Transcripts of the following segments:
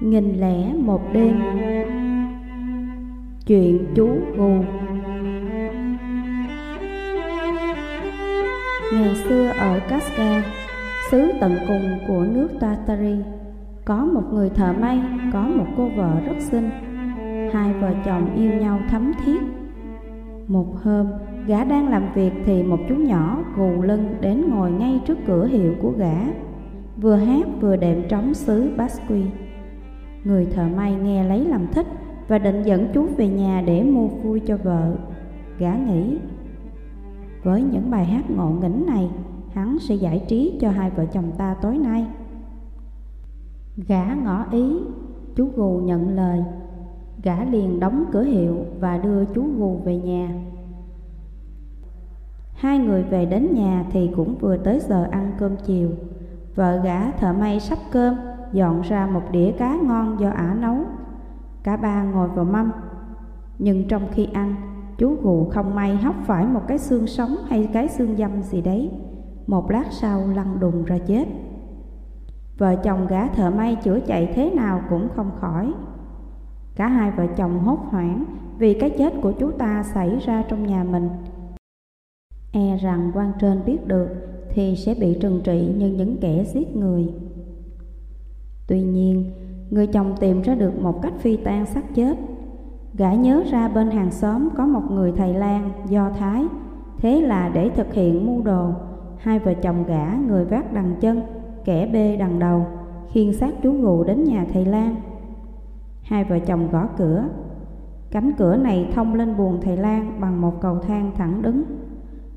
Nghìn lẻ một đêm Chuyện chú gù Ngày xưa ở Casca, xứ tận cùng của nước Tartary, có một người thợ may, có một cô vợ rất xinh. Hai vợ chồng yêu nhau thấm thiết. Một hôm, gã đang làm việc thì một chú nhỏ gù lưng đến ngồi ngay trước cửa hiệu của gã, vừa hát vừa đệm trống xứ Basque. Người thợ may nghe lấy làm thích và định dẫn chú về nhà để mua vui cho vợ. Gã nghĩ, với những bài hát ngộ nghĩnh này, hắn sẽ giải trí cho hai vợ chồng ta tối nay. Gã ngỏ ý, chú gù nhận lời. Gã liền đóng cửa hiệu và đưa chú gù về nhà. Hai người về đến nhà thì cũng vừa tới giờ ăn cơm chiều. Vợ gã thợ may sắp cơm, dọn ra một đĩa cá ngon do ả nấu. Cả ba ngồi vào mâm. Nhưng trong khi ăn, chú gù không may hóc phải một cái xương sống hay cái xương dâm gì đấy. Một lát sau lăn đùng ra chết. Vợ chồng gã thợ may chữa chạy thế nào cũng không khỏi. Cả hai vợ chồng hốt hoảng vì cái chết của chú ta xảy ra trong nhà mình. E rằng quan trên biết được thì sẽ bị trừng trị như những kẻ giết người. Tuy nhiên, người chồng tìm ra được một cách phi tan xác chết. Gã nhớ ra bên hàng xóm có một người thầy lang Do Thái. Thế là để thực hiện mưu đồ, hai vợ chồng gã người vác đằng chân, kẻ bê đằng đầu, khiêng xác chú ngụ đến nhà thầy lang Hai vợ chồng gõ cửa. Cánh cửa này thông lên buồng thầy lang bằng một cầu thang thẳng đứng.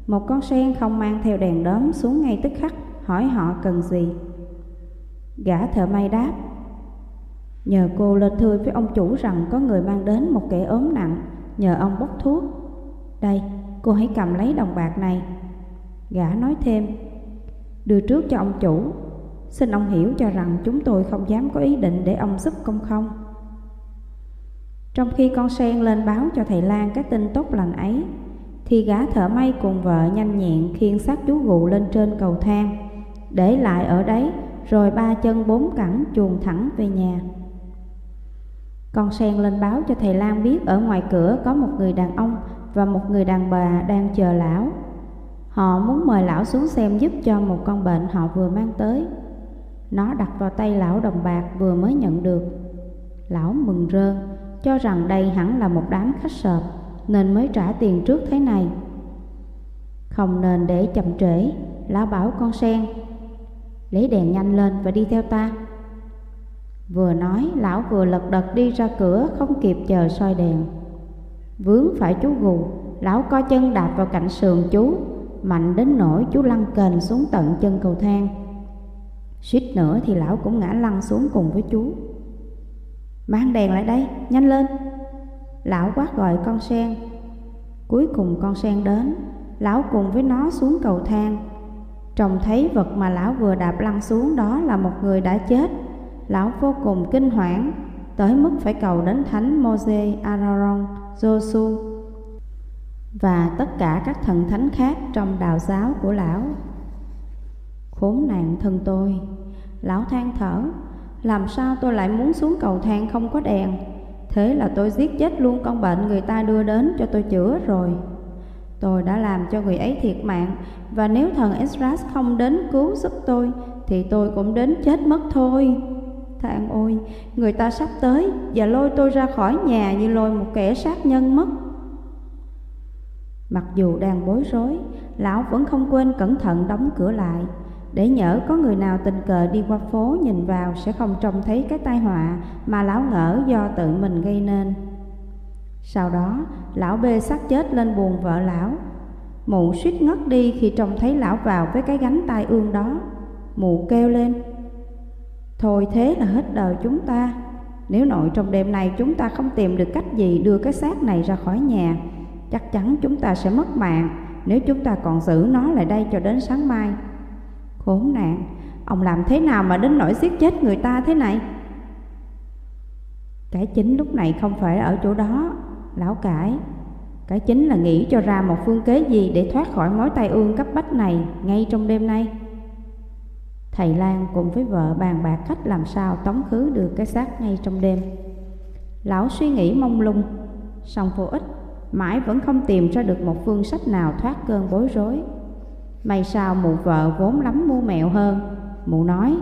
Một con sen không mang theo đèn đóm xuống ngay tức khắc, hỏi họ cần gì. Gã thợ may đáp, Nhờ cô lên thưa với ông chủ rằng có người mang đến một kẻ ốm nặng, nhờ ông bốc thuốc. Đây, cô hãy cầm lấy đồng bạc này. Gã nói thêm, đưa trước cho ông chủ, xin ông hiểu cho rằng chúng tôi không dám có ý định để ông giúp công không. Trong khi con sen lên báo cho thầy Lan cái tin tốt lành ấy, thì gã thợ may cùng vợ nhanh nhẹn khiêng xác chú gụ lên trên cầu thang, để lại ở đấy rồi ba chân bốn cẳng chuồn thẳng về nhà. Con sen lên báo cho thầy Lan biết ở ngoài cửa có một người đàn ông và một người đàn bà đang chờ lão. Họ muốn mời lão xuống xem giúp cho một con bệnh họ vừa mang tới. Nó đặt vào tay lão đồng bạc vừa mới nhận được. Lão mừng rơn, cho rằng đây hẳn là một đám khách sợp, nên mới trả tiền trước thế này. Không nên để chậm trễ, lão bảo con sen, lấy đèn nhanh lên và đi theo ta. Vừa nói, lão vừa lật đật đi ra cửa, không kịp chờ soi đèn. Vướng phải chú gù, lão co chân đạp vào cạnh sườn chú, mạnh đến nỗi chú lăn kềnh xuống tận chân cầu thang. Suýt nữa thì lão cũng ngã lăn xuống cùng với chú. Mang đèn lại đây, nhanh lên. Lão quát gọi con sen. Cuối cùng con sen đến, lão cùng với nó xuống cầu thang. Trông thấy vật mà lão vừa đạp lăn xuống đó là một người đã chết lão vô cùng kinh hoảng, tới mức phải cầu đến thánh Moses Aaron Josu và tất cả các thần thánh khác trong đạo giáo của lão. Khốn nạn thân tôi, lão than thở, làm sao tôi lại muốn xuống cầu thang không có đèn? Thế là tôi giết chết luôn con bệnh người ta đưa đến cho tôi chữa rồi. Tôi đã làm cho người ấy thiệt mạng và nếu thần Esdras không đến cứu giúp tôi thì tôi cũng đến chết mất thôi. Thang ôi, người ta sắp tới và lôi tôi ra khỏi nhà như lôi một kẻ sát nhân mất. Mặc dù đang bối rối, lão vẫn không quên cẩn thận đóng cửa lại, để nhỡ có người nào tình cờ đi qua phố nhìn vào sẽ không trông thấy cái tai họa mà lão ngỡ do tự mình gây nên. Sau đó, lão bê xác chết lên buồn vợ lão. Mụ suýt ngất đi khi trông thấy lão vào với cái gánh tai ương đó. Mụ kêu lên, Thôi thế là hết đời chúng ta Nếu nội trong đêm này chúng ta không tìm được cách gì đưa cái xác này ra khỏi nhà Chắc chắn chúng ta sẽ mất mạng Nếu chúng ta còn giữ nó lại đây cho đến sáng mai Khốn nạn Ông làm thế nào mà đến nỗi giết chết người ta thế này Cái chính lúc này không phải ở chỗ đó Lão cải Cái chính là nghĩ cho ra một phương kế gì Để thoát khỏi mối tai ương cấp bách này Ngay trong đêm nay. Thầy Lan cùng với vợ bàn bạc cách làm sao tống khứ được cái xác ngay trong đêm. Lão suy nghĩ mông lung, song vô ích, mãi vẫn không tìm ra được một phương sách nào thoát cơn bối rối. May sao mụ vợ vốn lắm mua mẹo hơn, mụ nói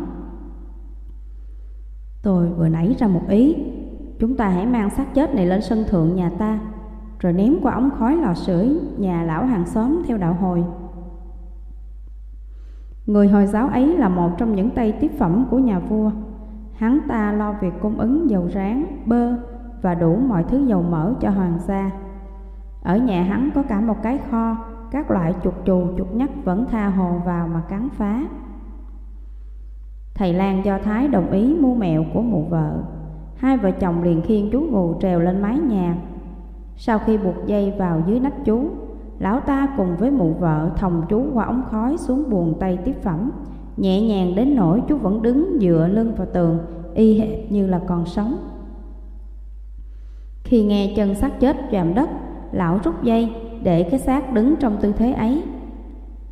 Tôi vừa nảy ra một ý, chúng ta hãy mang xác chết này lên sân thượng nhà ta, rồi ném qua ống khói lò sưởi nhà lão hàng xóm theo đạo hồi. Người Hồi giáo ấy là một trong những tay tiếp phẩm của nhà vua. Hắn ta lo việc cung ứng dầu rán, bơ và đủ mọi thứ dầu mỡ cho hoàng gia. Ở nhà hắn có cả một cái kho, các loại chuột chù chuột nhắt vẫn tha hồ vào mà cắn phá. Thầy Lan Do Thái đồng ý mua mẹo của mụ vợ. Hai vợ chồng liền khiêng chú gù trèo lên mái nhà. Sau khi buộc dây vào dưới nách chú, Lão ta cùng với mụ vợ thòng chú qua ống khói xuống buồng tay tiếp phẩm. Nhẹ nhàng đến nỗi chú vẫn đứng dựa lưng vào tường Y hệt như là còn sống. Khi nghe chân xác chết chạm đất Lão rút dây để cái xác đứng trong tư thế ấy.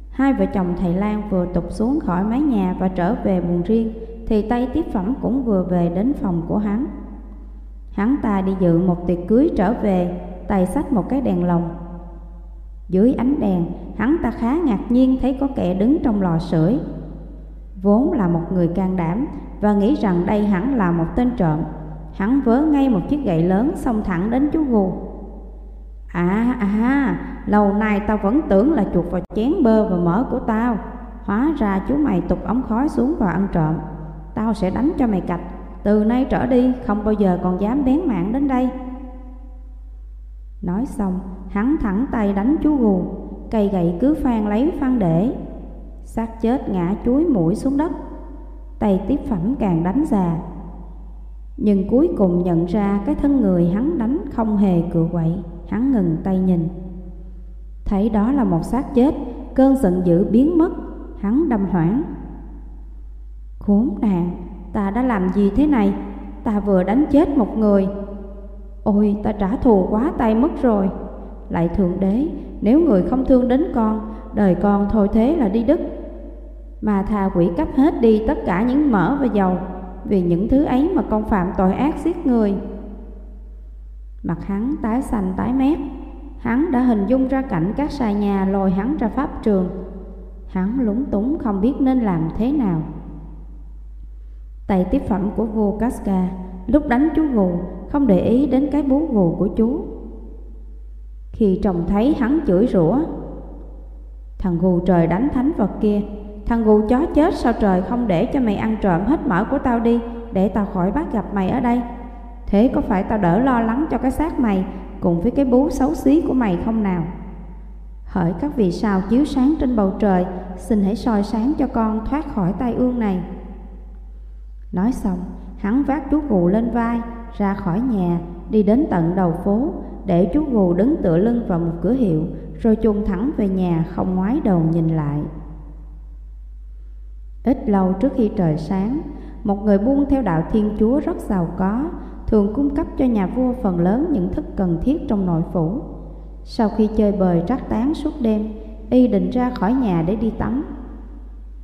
Hai vợ chồng thầy Lan vừa tục xuống khỏi mái nhà và trở về buồng riêng. Thì tay tiếp phẩm cũng vừa về đến phòng của hắn Hắn ta đi dự một tiệc cưới trở về Tay xách một cái đèn lồng dưới ánh đèn, hắn ta khá ngạc nhiên thấy có kẻ đứng trong lò sưởi. Vốn là một người can đảm và nghĩ rằng đây hẳn là một tên trộm. Hắn vớ ngay một chiếc gậy lớn xông thẳng đến chú Gù. À à, lâu nay tao vẫn tưởng là chuột vào chén bơ và mỡ của tao. Hóa ra chú mày tục ống khói xuống vào ăn trộm. Tao sẽ đánh cho mày cạch. Từ nay trở đi không bao giờ còn dám bén mạng đến đây. Nói xong, hắn thẳng tay đánh chú gù, cây gậy cứ phan lấy phan để. xác chết ngã chuối mũi xuống đất, tay tiếp phẩm càng đánh già. Nhưng cuối cùng nhận ra cái thân người hắn đánh không hề cựa quậy, hắn ngừng tay nhìn. Thấy đó là một xác chết, cơn giận dữ biến mất, hắn đâm hoảng. Khốn nạn, ta đã làm gì thế này? Ta vừa đánh chết một người, Ôi ta trả thù quá tay mất rồi. Lại thượng đế Nếu người không thương đến con Đời con thôi thế là đi đứt. Mà thà quỷ cấp hết đi tất cả những mỡ và dầu Vì những thứ ấy mà con phạm tội ác giết người. Mặt hắn tái xanh tái mét. Hắn đã hình dung ra cảnh các xà nhà lôi hắn ra pháp trường. Hắn lúng túng không biết nên làm thế nào. Tay tiếp phẩm của vua Casca Lúc đánh chú gù không để ý đến cái bú gù của chú. Khi chồng thấy hắn chửi rủa, thằng gù trời đánh thánh vật kia, thằng gù chó chết sao trời không để cho mày ăn trộm hết mỡ của tao đi, để tao khỏi bắt gặp mày ở đây. Thế có phải tao đỡ lo lắng cho cái xác mày cùng với cái bú xấu xí của mày không nào? Hỡi các vì sao chiếu sáng trên bầu trời, xin hãy soi sáng cho con thoát khỏi tai ương này. Nói xong, hắn vác chú gù lên vai, ra khỏi nhà, đi đến tận đầu phố, để chú gù đứng tựa lưng vào một cửa hiệu, rồi chung thẳng về nhà không ngoái đầu nhìn lại. Ít lâu trước khi trời sáng, một người buôn theo đạo Thiên Chúa rất giàu có, thường cung cấp cho nhà vua phần lớn những thức cần thiết trong nội phủ. Sau khi chơi bời trắc tán suốt đêm, y định ra khỏi nhà để đi tắm.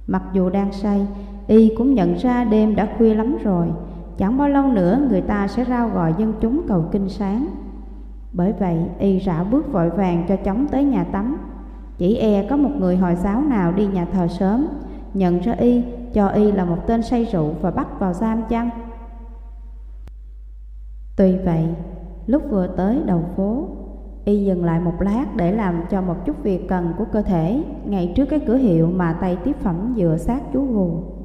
Mặc dù đang say, y cũng nhận ra đêm đã khuya lắm rồi, Chẳng bao lâu nữa người ta sẽ rao gọi dân chúng cầu kinh sáng. Bởi vậy y rảo bước vội vàng cho chóng tới nhà tắm. Chỉ e có một người Hồi giáo nào đi nhà thờ sớm Nhận ra y, cho y là một tên say rượu và bắt vào giam chăng? Tuy vậy, lúc vừa tới đầu phố Y dừng lại một lát để làm cho một chút việc cần của cơ thể Ngay trước cái cửa hiệu mà tay tiếp phẩm dựa sát chú gù.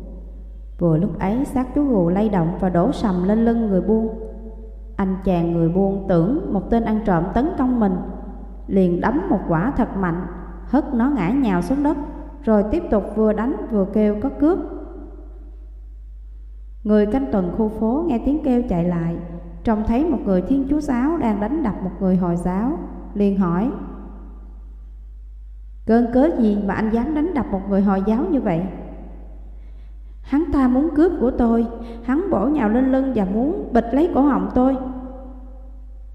Vừa lúc ấy xác chú gù lay động và đổ sầm lên lưng người buôn Anh chàng người buôn tưởng một tên ăn trộm tấn công mình, Liền đấm một quả thật mạnh, Hất nó ngã nhào xuống đất, Rồi tiếp tục vừa đánh vừa kêu có cướp Người canh tuần khu phố nghe tiếng kêu chạy lại, Trông thấy một người thiên chúa giáo đang đánh đập một người hồi giáo, liền hỏi, Cơn cớ gì mà anh dám đánh đập một người hồi giáo như vậy? Hắn ta muốn cướp của tôi. Hắn bổ nhào lên lưng và muốn bịch lấy cổ họng tôi.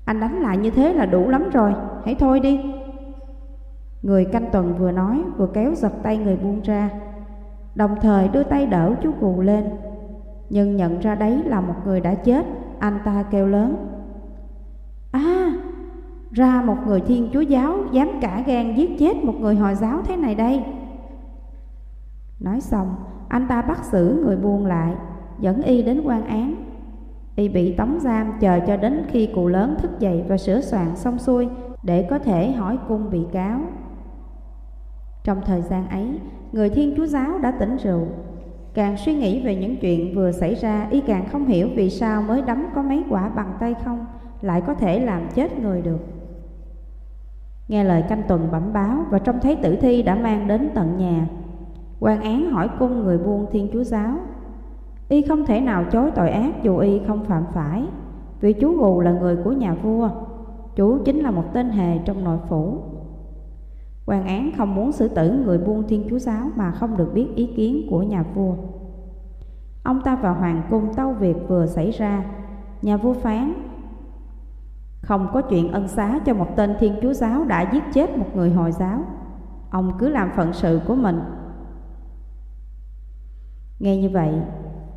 Anh đánh lại như thế là đủ lắm rồi. Hãy thôi đi. Người canh tuần vừa nói, vừa kéo giật tay người buông ra. Đồng thời đưa tay đỡ chú gù lên. Nhưng nhận ra đấy là một người đã chết. Anh ta kêu lớn. À Ra một người thiên chúa giáo Dám cả gan giết chết một người Hồi giáo thế này đây. Nói xong anh ta bắt xử người buôn lại Dẫn y đến quan án Y bị tống giam chờ cho đến khi cụ lớn thức dậy và sửa soạn xong xuôi để có thể hỏi cung bị cáo. Trong thời gian ấy, người Thiên Chúa Giáo đã tỉnh rượu. Càng suy nghĩ về những chuyện vừa xảy ra, y càng không hiểu vì sao mới đấm có mấy quả bằng tay không, lại có thể làm chết người được. Nghe lời canh tuần bẩm báo và trông thấy tử thi đã mang đến tận nhà quan án hỏi cung người buôn Thiên Chúa Giáo, Y không thể nào chối tội ác dù Y không phạm phải, Vì chú Gù là người của nhà vua, Chú chính là một tên hề trong nội phủ. Quan án không muốn xử tử người buôn thiên chúa giáo Mà không được biết ý kiến của nhà vua. Ông ta vào hoàng cung tâu việc vừa xảy ra, Nhà vua phán, Không có chuyện ân xá cho một tên thiên chúa giáo đã giết chết một người Hồi giáo. Ông cứ làm phận sự của mình Nghe như vậy,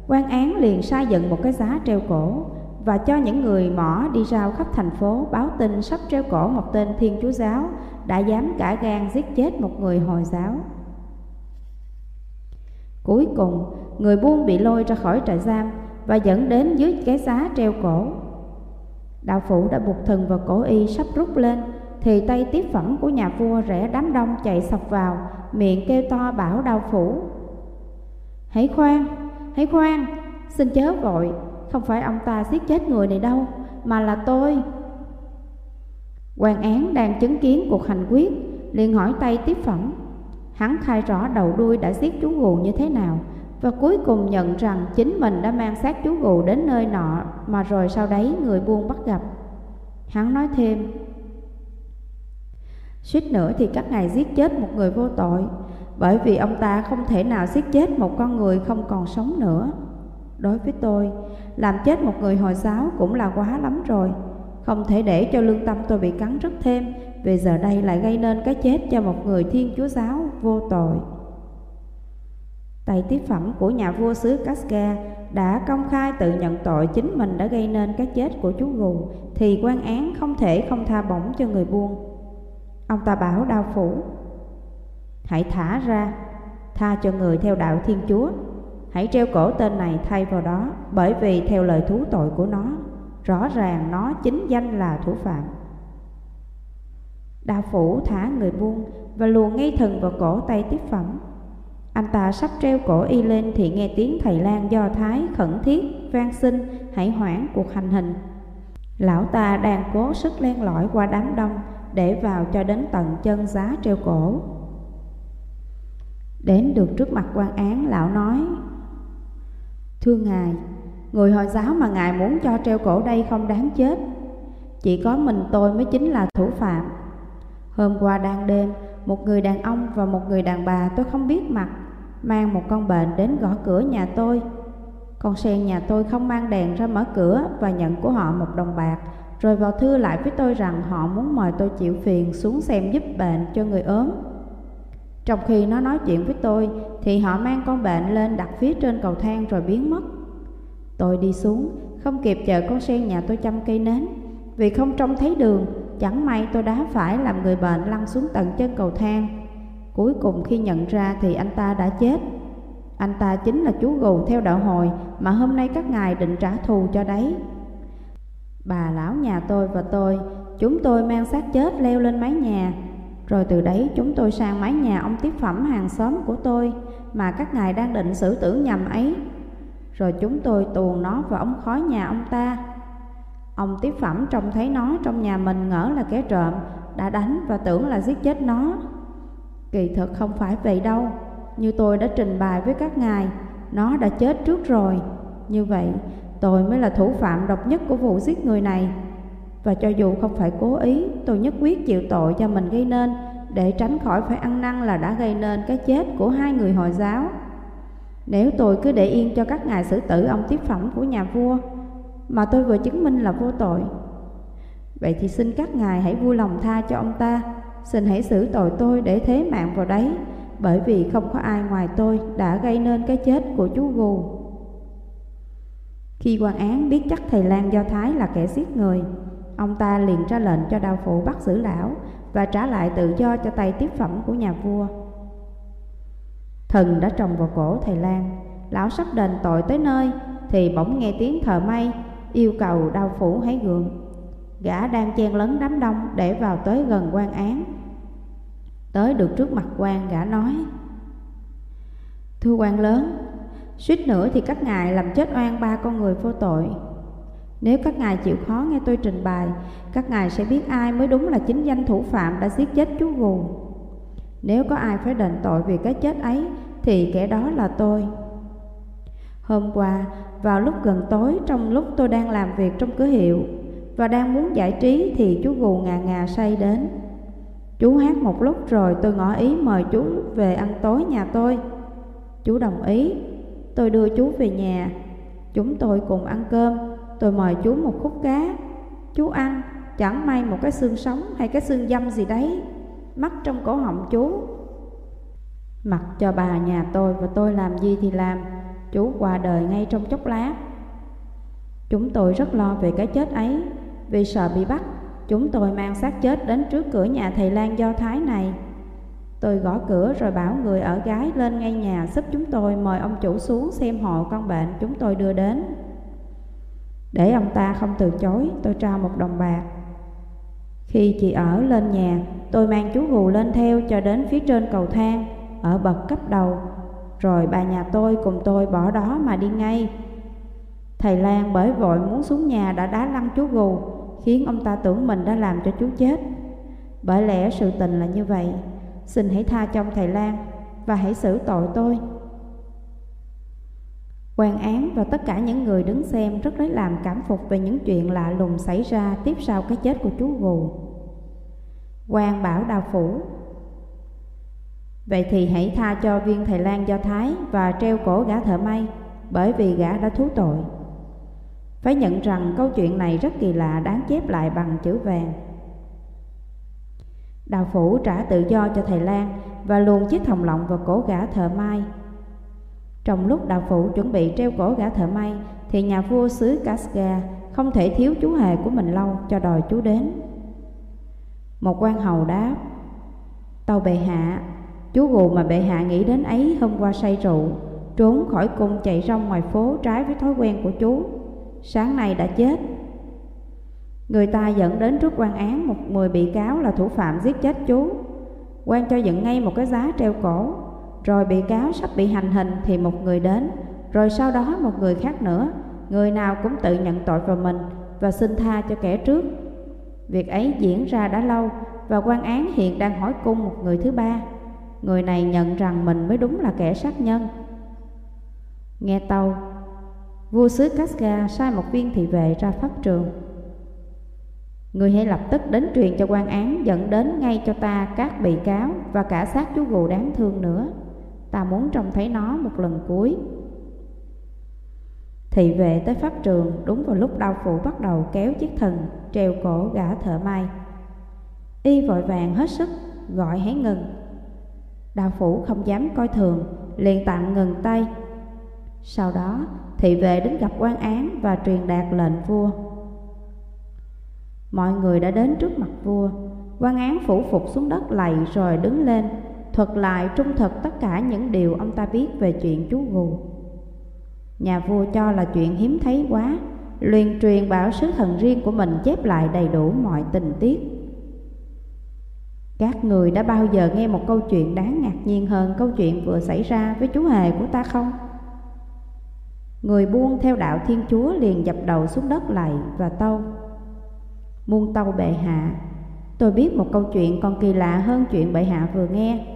quan án liền sai dựng một cái giá treo cổ và cho những người mỏ đi rao khắp thành phố báo tin sắp treo cổ một tên thiên chúa giáo đã dám cả gan giết chết một người hồi giáo. Cuối cùng, người buôn bị lôi ra khỏi trại giam và dẫn đến dưới cái giá treo cổ. Đạo phủ đã buộc thần vào cổ y sắp rút lên, thì tay tiếp phẩm của nhà vua rẽ đám đông chạy sọc vào, miệng kêu to bảo đao phủ. Hãy khoan, hãy khoan, xin chớ vội, không phải ông ta giết chết người này đâu Mà là tôi. Quan án đang chứng kiến cuộc hành quyết liền hỏi tay tiếp phẩm Hắn khai rõ đầu đuôi đã giết chú gù như thế nào Và cuối cùng nhận rằng chính mình đã mang xác chú gù đến nơi nọ Mà rồi sau đấy người buôn bắt gặp. Hắn nói thêm Suýt nữa thì các ngài giết chết một người vô tội. Bởi vì ông ta không thể nào giết chết một con người không còn sống nữa. Đối với tôi, làm chết một người Hồi giáo cũng là quá lắm rồi. Không thể để cho lương tâm tôi bị cắn rứt thêm Vì giờ đây lại gây nên cái chết cho một người Thiên Chúa Giáo vô tội. Tài tiếp phẩm của nhà vua xứ Casca đã công khai tự nhận tội chính mình đã gây nên cái chết của chú gù Thì quan án không thể không tha bổng cho người buôn. Ông ta bảo đao phủ Hãy thả ra, tha cho người theo đạo Thiên Chúa. Hãy treo cổ tên này thay vào đó Bởi vì theo lời thú tội của nó Rõ ràng nó chính danh là thủ phạm. Đa phủ thả người buông Và luồn ngay thần vào cổ tay tiếp phẩm. Anh ta sắp treo cổ y lên Thì nghe tiếng thầy lang do Thái khẩn thiết van xin hãy hoãn cuộc hành hình. Lão ta đang cố sức len lỏi qua đám đông Để vào cho đến tận chân giá treo cổ. Đến được trước mặt quan án lão nói Thưa Ngài, người Hồi giáo mà Ngài muốn cho treo cổ đây không đáng chết. Chỉ có mình tôi mới chính là thủ phạm. Hôm qua đang đêm, một người đàn ông và một người đàn bà tôi không biết mặt mang một con bệnh đến gõ cửa nhà tôi. Con sen nhà tôi không mang đèn ra mở cửa và nhận của họ một đồng bạc, rồi vào thư lại với tôi rằng họ muốn mời tôi chịu phiền xuống xem giúp bệnh cho người ốm. Trong khi nó nói chuyện với tôi thì họ mang con bệnh lên đặt phía trên cầu thang rồi biến mất. Tôi đi xuống, không kịp chờ con sen nhà tôi chăm cây nến. Vì không trông thấy đường, chẳng may tôi đã phải làm người bệnh lăn xuống tận chân cầu thang. Cuối cùng khi nhận ra thì anh ta đã chết. Anh ta chính là chú gù theo đạo hồi mà hôm nay các ngài định trả thù cho đấy. Bà lão nhà tôi và tôi, chúng tôi mang xác chết leo lên mái nhà rồi từ đấy chúng tôi sang mái nhà ông tiếp phẩm hàng xóm của tôi, Mà các ngài đang định xử tử nhầm ấy. Rồi chúng tôi tuồn nó vào ống khói nhà ông ta. Ông tiếp phẩm trông thấy nó trong nhà mình ngỡ là kẻ trộm, Đã đánh và tưởng là giết chết nó. Kỳ thực không phải vậy đâu. Như tôi đã trình bày với các ngài, Nó đã chết trước rồi. Như vậy, tôi mới là thủ phạm độc nhất của vụ giết người này và cho dù không phải cố ý, tôi nhất quyết chịu tội cho mình gây nên để tránh khỏi phải ăn năn là đã gây nên cái chết của hai người Hồi giáo. Nếu tôi cứ để yên cho các ngài xử tử ông tiếp phẩm của nhà vua, mà tôi vừa chứng minh là vô tội, vậy thì xin các ngài hãy vui lòng tha cho ông ta, xin hãy xử tội tôi để thế mạng vào đấy, bởi vì không có ai ngoài tôi đã gây nên cái chết của chú Gù. Khi quan án biết chắc thầy Lan Do Thái là kẻ giết người, ông ta liền ra lệnh cho đao phủ bắt giữ lão và trả lại tự do cho tay tiếp phẩm của nhà vua. Thần đã trồng vào cổ thầy Lan, lão sắp đền tội tới nơi thì bỗng nghe tiếng thờ may yêu cầu đao phủ hãy gượng. Gã đang chen lấn đám đông để vào tới gần quan án. Tới được trước mặt quan gã nói Thưa quan lớn, suýt nữa thì các ngài làm chết oan ba con người vô tội. Nếu các ngài chịu khó nghe tôi trình bày, các ngài sẽ biết ai mới đúng là chính danh thủ phạm đã giết chết chú Gù. Nếu có ai phải đền tội vì cái chết ấy, thì kẻ đó là tôi. Hôm qua, vào lúc gần tối trong lúc tôi đang làm việc trong cửa hiệu và đang muốn giải trí thì chú Gù ngà ngà say đến. Chú hát một lúc rồi tôi ngỏ ý mời chú về ăn tối nhà tôi. Chú đồng ý, tôi đưa chú về nhà. Chúng tôi cùng ăn cơm, tôi mời chú một khúc cá. Chú ăn, chẳng may một cái xương sống hay cái xương dâm gì đấy, mắc trong cổ họng chú. Mặc cho bà nhà tôi và tôi làm gì thì làm, chú qua đời ngay trong chốc lát. Chúng tôi rất lo về cái chết ấy, vì sợ bị bắt, chúng tôi mang xác chết đến trước cửa nhà thầy Lan Do Thái này. Tôi gõ cửa rồi bảo người ở gái lên ngay nhà giúp chúng tôi mời ông chủ xuống xem hộ con bệnh chúng tôi đưa đến. Để ông ta không từ chối, tôi trao một đồng bạc. Khi chị ở lên nhà, tôi mang chú gù lên theo cho đến phía trên cầu thang, ở bậc cấp đầu. Rồi bà nhà tôi cùng tôi bỏ đó mà đi ngay. Thầy Lan bởi vội muốn xuống nhà đã đá lăn chú gù Khiến ông ta tưởng mình đã làm cho chú chết. Bởi lẽ sự tình là như vậy. Xin hãy tha cho thầy Lan Và hãy xử tội tôi quan án và tất cả những người đứng xem rất lấy làm cảm phục về những chuyện lạ lùng xảy ra tiếp sau cái chết của chú gù. quan bảo đào phủ, Vậy thì hãy tha cho viên thầy Lan Do Thái và treo cổ gã thợ may, bởi vì gã đã thú tội. Phải nhận rằng câu chuyện này rất kỳ lạ, đáng chép lại bằng chữ vàng. Đào phủ trả tự do cho thầy Lan và luồn chiếc thòng lọng vào cổ gã thợ may. Trong lúc đạo phụ chuẩn bị treo cổ gã thợ may thì nhà vua xứ Casca không thể thiếu chú hề của mình lâu cho đòi chú đến. Một quan hầu đáp, Tàu bệ hạ, Chú gù mà bệ hạ nghĩ đến ấy hôm qua say rượu Trốn khỏi cung chạy rong ngoài phố trái với thói quen của chú. Sáng nay đã chết. Người ta dẫn đến trước quan án một mười bị cáo là thủ phạm giết chết chú. Quan cho dựng ngay một cái giá treo cổ. Rồi bị cáo sắp bị hành hình thì một người đến. Rồi sau đó một người khác nữa. Người nào cũng tự nhận tội vào mình Và xin tha cho kẻ trước. Việc ấy diễn ra đã lâu Và quan án hiện đang hỏi cung một người thứ ba. Người này nhận rằng mình mới đúng là kẻ sát nhân. Nghe tàu, Vua xứ Casca sai một viên thị vệ ra pháp trường. Người hãy lập tức đến truyền cho quan án Dẫn đến ngay cho ta các bị cáo Và cả xác chú gù đáng thương nữa. Ta muốn trông thấy nó một lần cuối. Thị vệ tới pháp trường Đúng vào lúc đau phụ bắt đầu kéo chiếc thần Treo cổ gã thợ may. Y vội vàng hết sức Gọi hãy ngừng. Đạo phủ không dám coi thường, liền tạm ngừng tay. Sau đó, thị vệ đến gặp quan án và truyền đạt lệnh vua. Mọi người đã đến trước mặt vua, quan án phủ phục xuống đất lạy rồi đứng lên, thuật lại trung thực tất cả những điều ông ta biết về chuyện chú gù. Nhà vua cho là chuyện hiếm thấy quá, liền truyền bảo sứ thần riêng của mình chép lại đầy đủ mọi tình tiết. Các người đã bao giờ nghe một câu chuyện đáng ngạc nhiên hơn câu chuyện vừa xảy ra với chú hề của ta không? Người buông theo đạo Thiên Chúa liền dập đầu xuống đất lạy và tâu Muôn tâu bệ hạ Tôi biết một câu chuyện còn kỳ lạ hơn chuyện bệ hạ vừa nghe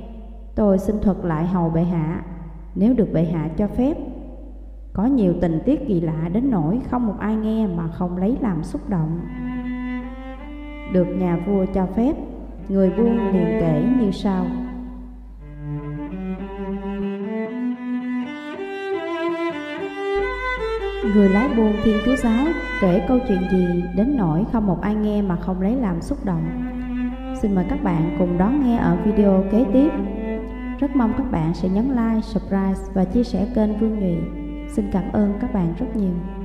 Tôi xin thuật lại hầu bệ hạ Nếu được bệ hạ cho phép, Có nhiều tình tiết kỳ lạ đến nỗi không một ai nghe mà không lấy làm xúc động Được nhà vua cho phép, Người buôn liền kể như sau Người lái buôn Thiên Chúa Giáo kể câu chuyện gì đến nỗi không một ai nghe mà không lấy làm xúc động. Xin mời các bạn cùng đón nghe ở video kế tiếp. Rất mong các bạn sẽ nhấn like, subscribe và chia sẻ kênh Vương Nhụy. Xin cảm ơn các bạn rất nhiều.